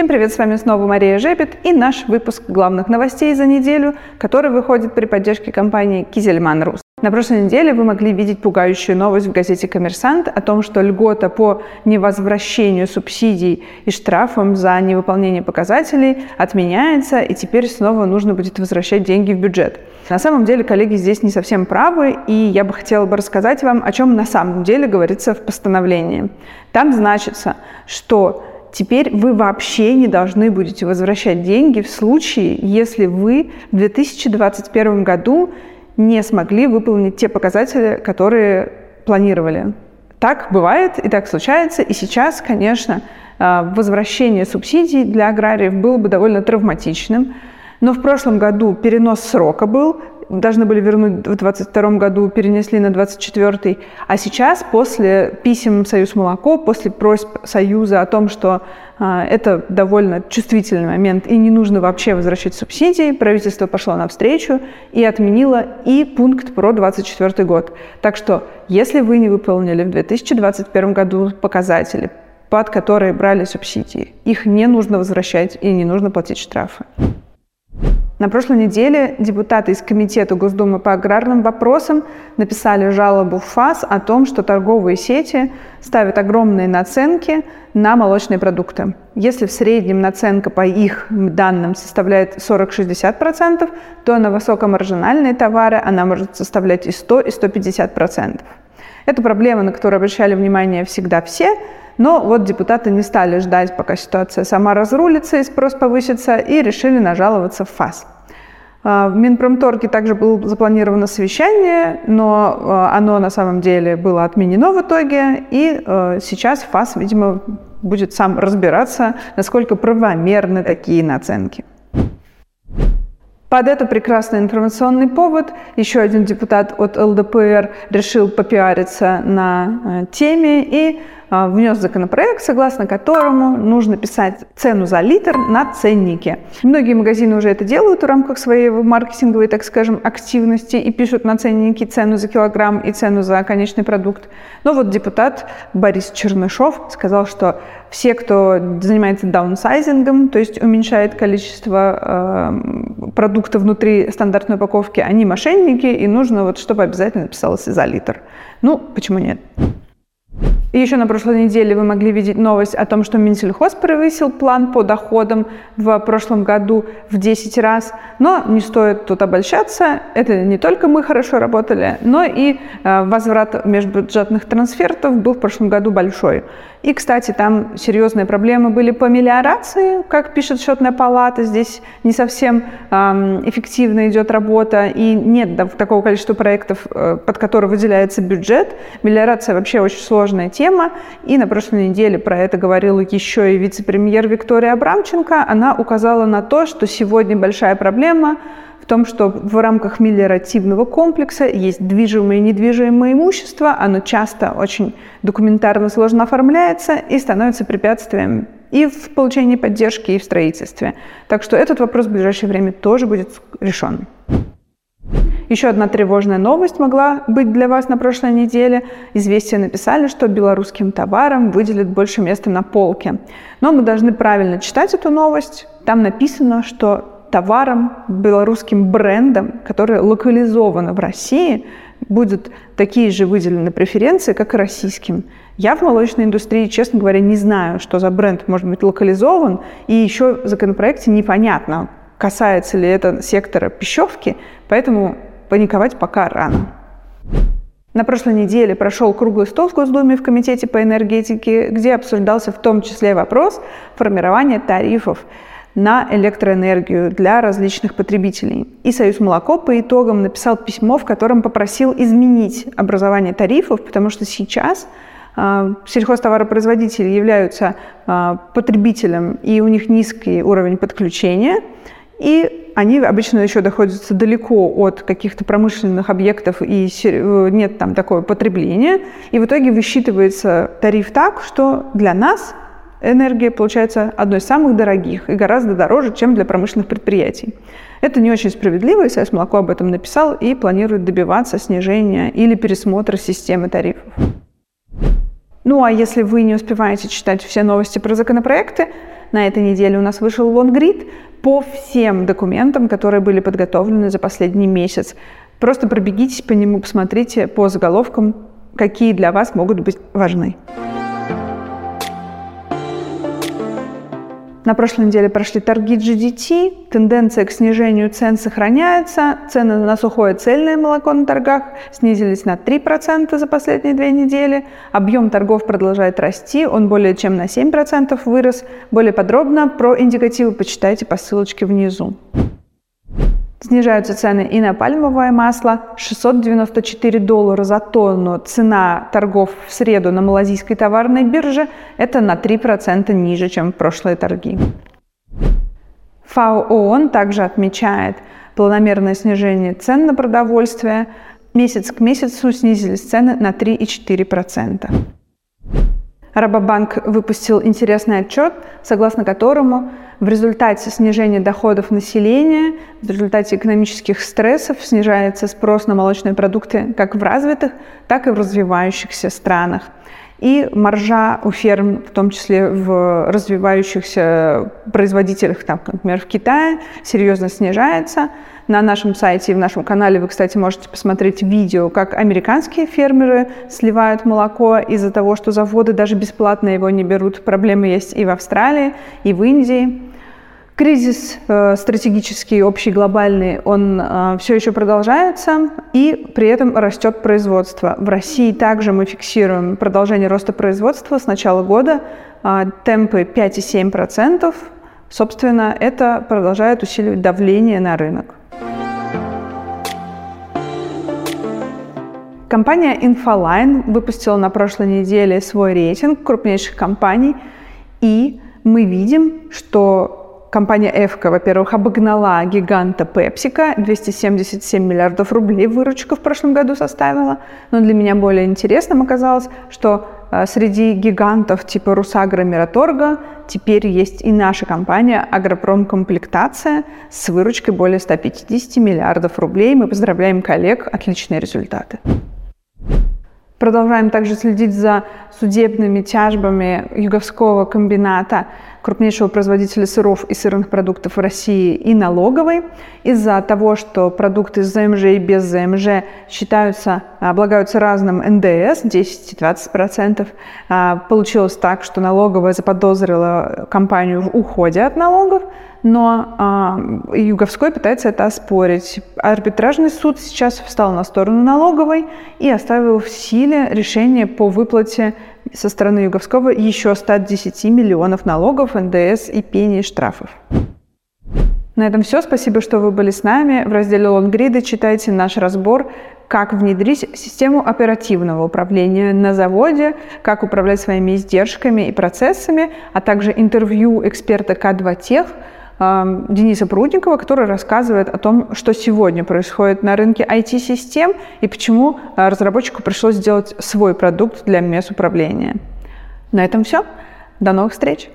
Всем привет, с вами снова Мария Жепет и наш выпуск главных новостей за неделю, который выходит при поддержке компании Кизельман Рус. На прошлой неделе вы могли видеть пугающую новость в газете «Коммерсант» о том, что льгота по невозвращению субсидий и штрафам за невыполнение показателей отменяется, и теперь снова нужно будет возвращать деньги в бюджет. На самом деле, коллеги здесь не совсем правы, и я бы хотела бы рассказать вам, о чем на самом деле говорится в постановлении. Там значится, что теперь вы вообще не должны будете возвращать деньги в случае, если вы в 2021 году не смогли выполнить те показатели, которые планировали. Так бывает и так случается. И сейчас, конечно, а, возвращение субсидий для аграриев было бы довольно травматичным. Но в прошлом году перенос срока был, должны были вернуть в 2022 году, перенесли на 2024. А сейчас, после писем Союз Молоко, после просьб Союза о том, что а, это довольно чувствительный момент и не нужно вообще возвращать субсидии, правительство пошло навстречу и отменило и пункт про 2024 год. Так что, если вы не выполнили в 2021 году показатели, под которые брали субсидии, их не нужно возвращать и не нужно платить штрафы. На прошлой неделе депутаты из Комитета Госдумы по аграрным вопросам написали жалобу в ФАС о том, что торговые сети ставят огромные наценки на молочные продукты. Если в среднем наценка по их данным составляет 40-60%, то на высокомаржинальные товары она может составлять и 100, и 150%. Это проблема, на которую обращали внимание всегда все, но вот депутаты не стали ждать, пока ситуация сама разрулится и спрос повысится, и решили нажаловаться в ФАС. А, в Минпромторге также было запланировано совещание, но а, оно на самом деле было отменено в итоге, и а, сейчас ФАС, видимо, будет сам разбираться, насколько правомерны такие наценки. Под это прекрасный информационный повод еще один депутат от ЛДПР решил попиариться на теме и внес законопроект, согласно которому нужно писать цену за литр на ценнике. Многие магазины уже это делают в рамках своей маркетинговой, так скажем, активности и пишут на ценнике цену за килограмм и цену за конечный продукт. Но вот депутат Борис Чернышов сказал, что все, кто занимается даунсайзингом, то есть уменьшает количество э, продукта внутри стандартной упаковки, они мошенники, и нужно вот, чтобы обязательно писалось за литр. Ну, почему нет? И еще на прошлой неделе вы могли видеть новость о том, что Минсельхоз превысил план по доходам в прошлом году в 10 раз. Но не стоит тут обольщаться. Это не только мы хорошо работали, но и э, возврат межбюджетных трансфертов был в прошлом году большой. И, кстати, там серьезные проблемы были по мелиорации, как пишет счетная палата. Здесь не совсем эффективно идет работа, и нет такого количества проектов, э, под которые выделяется бюджет. Мелиорация вообще очень сложная тема, и на прошлой неделе про это говорила еще и вице-премьер Виктория Абрамченко. Она указала на то, что сегодня большая проблема в том, что в рамках мелиоративного комплекса есть движимое и недвижимое имущество, оно часто очень документарно сложно оформляется и становится препятствием и в получении поддержки, и в строительстве. Так что этот вопрос в ближайшее время тоже будет решен. Еще одна тревожная новость могла быть для вас на прошлой неделе. Известия написали, что белорусским товарам выделят больше места на полке. Но мы должны правильно читать эту новость. Там написано, что товарам, белорусским брендам, которые локализованы в России, будут такие же выделены преференции, как и российским. Я в молочной индустрии, честно говоря, не знаю, что за бренд может быть локализован, и еще в законопроекте непонятно, касается ли это сектора пищевки, поэтому паниковать пока рано. На прошлой неделе прошел круглый стол в Госдуме в Комитете по энергетике, где обсуждался в том числе вопрос формирования тарифов на электроэнергию для различных потребителей. И Союз молоко по итогам написал письмо, в котором попросил изменить образование тарифов, потому что сейчас э, сельхозтоваропроизводители являются э, потребителем, и у них низкий уровень подключения, и они обычно еще находятся далеко от каких-то промышленных объектов, и э, нет там такого потребления. И в итоге высчитывается тариф так, что для нас энергия получается одной из самых дорогих и гораздо дороже, чем для промышленных предприятий. Это не очень справедливо, и Союз молоко об этом написал и планирует добиваться снижения или пересмотра системы тарифов. Ну а если вы не успеваете читать все новости про законопроекты, На этой неделе у нас вышел лонгрид по всем документам, которые были подготовлены за последний месяц. Просто пробегитесь по нему, посмотрите по заголовкам, какие для вас могут быть важны. На прошлой неделе прошли торги GDT, тенденция к снижению цен сохраняется, цены на сухое цельное молоко на торгах снизились на 3% за последние две недели, объем торгов продолжает расти, он более чем на 7% вырос. Более подробно про индикативы почитайте по ссылочке внизу. Снижаются цены и на пальмовое масло. 694 доллара за тонну. Цена торгов в среду на малазийской товарной бирже – это на 3% ниже, чем прошлые торги. ФАО ООН также отмечает планомерное снижение цен на продовольствие. Месяц к месяцу снизились цены на 3,4%. Рабобанк выпустил интересный отчет, согласно которому в результате снижения доходов населения, в результате экономических стрессов снижается спрос на молочные продукты как в развитых, так и в развивающихся странах. И маржа у ферм, в том числе в развивающихся производителях, там, например, в Китае, серьезно снижается. На нашем сайте и в нашем канале вы, кстати, можете посмотреть видео, как американские фермеры сливают молоко из-за того, что заводы даже бесплатно его не берут. Проблемы есть и в Австралии, и в Индии. Кризис э, стратегический, общий, глобальный, он э, все еще продолжается, и при этом растет производство. В России также мы фиксируем продолжение роста производства с начала года, э, темпы 5,7%. Собственно, это продолжает усиливать давление на рынок. Компания Infoline выпустила на прошлой неделе свой рейтинг крупнейших компаний, и мы видим, что Компания «Эвка», во-первых, обогнала гиганта «Пепсика». 277 миллиардов рублей выручка в прошлом году составила. Но для меня более интересным оказалось, что э, среди гигантов типа «Русагра», «Мираторга» теперь есть и наша компания «Агропром Комплектация» с выручкой более 150 миллиардов рублей. Мы поздравляем коллег, отличные результаты. Продолжаем также следить за судебными тяжбами Юговского комбината, крупнейшего производителя сыров и сырных продуктов в России, и налоговой. Из-за того, что продукты с ЗМЖ и без ЗМЖ считаются, облагаются разным НДС, 10-20%, а, получилось так, что налоговая заподозрила компанию в уходе от налогов, но э, Юговской пытается это оспорить. Арбитражный суд сейчас встал на сторону налоговой и оставил в силе решение по выплате со стороны Юговского еще 110 миллионов налогов, НДС и пений штрафов. На этом все. Спасибо, что вы были с нами. В разделе «Лонгриды» читайте наш разбор как внедрить систему оперативного управления на заводе, как управлять своими издержками и процессами, а также интервью эксперта К2 Тех – Дениса Прудникова, который рассказывает о том, что сегодня происходит на рынке IT-систем и почему а, разработчику пришлось сделать свой продукт для MES-управления. На этом все. До новых встреч!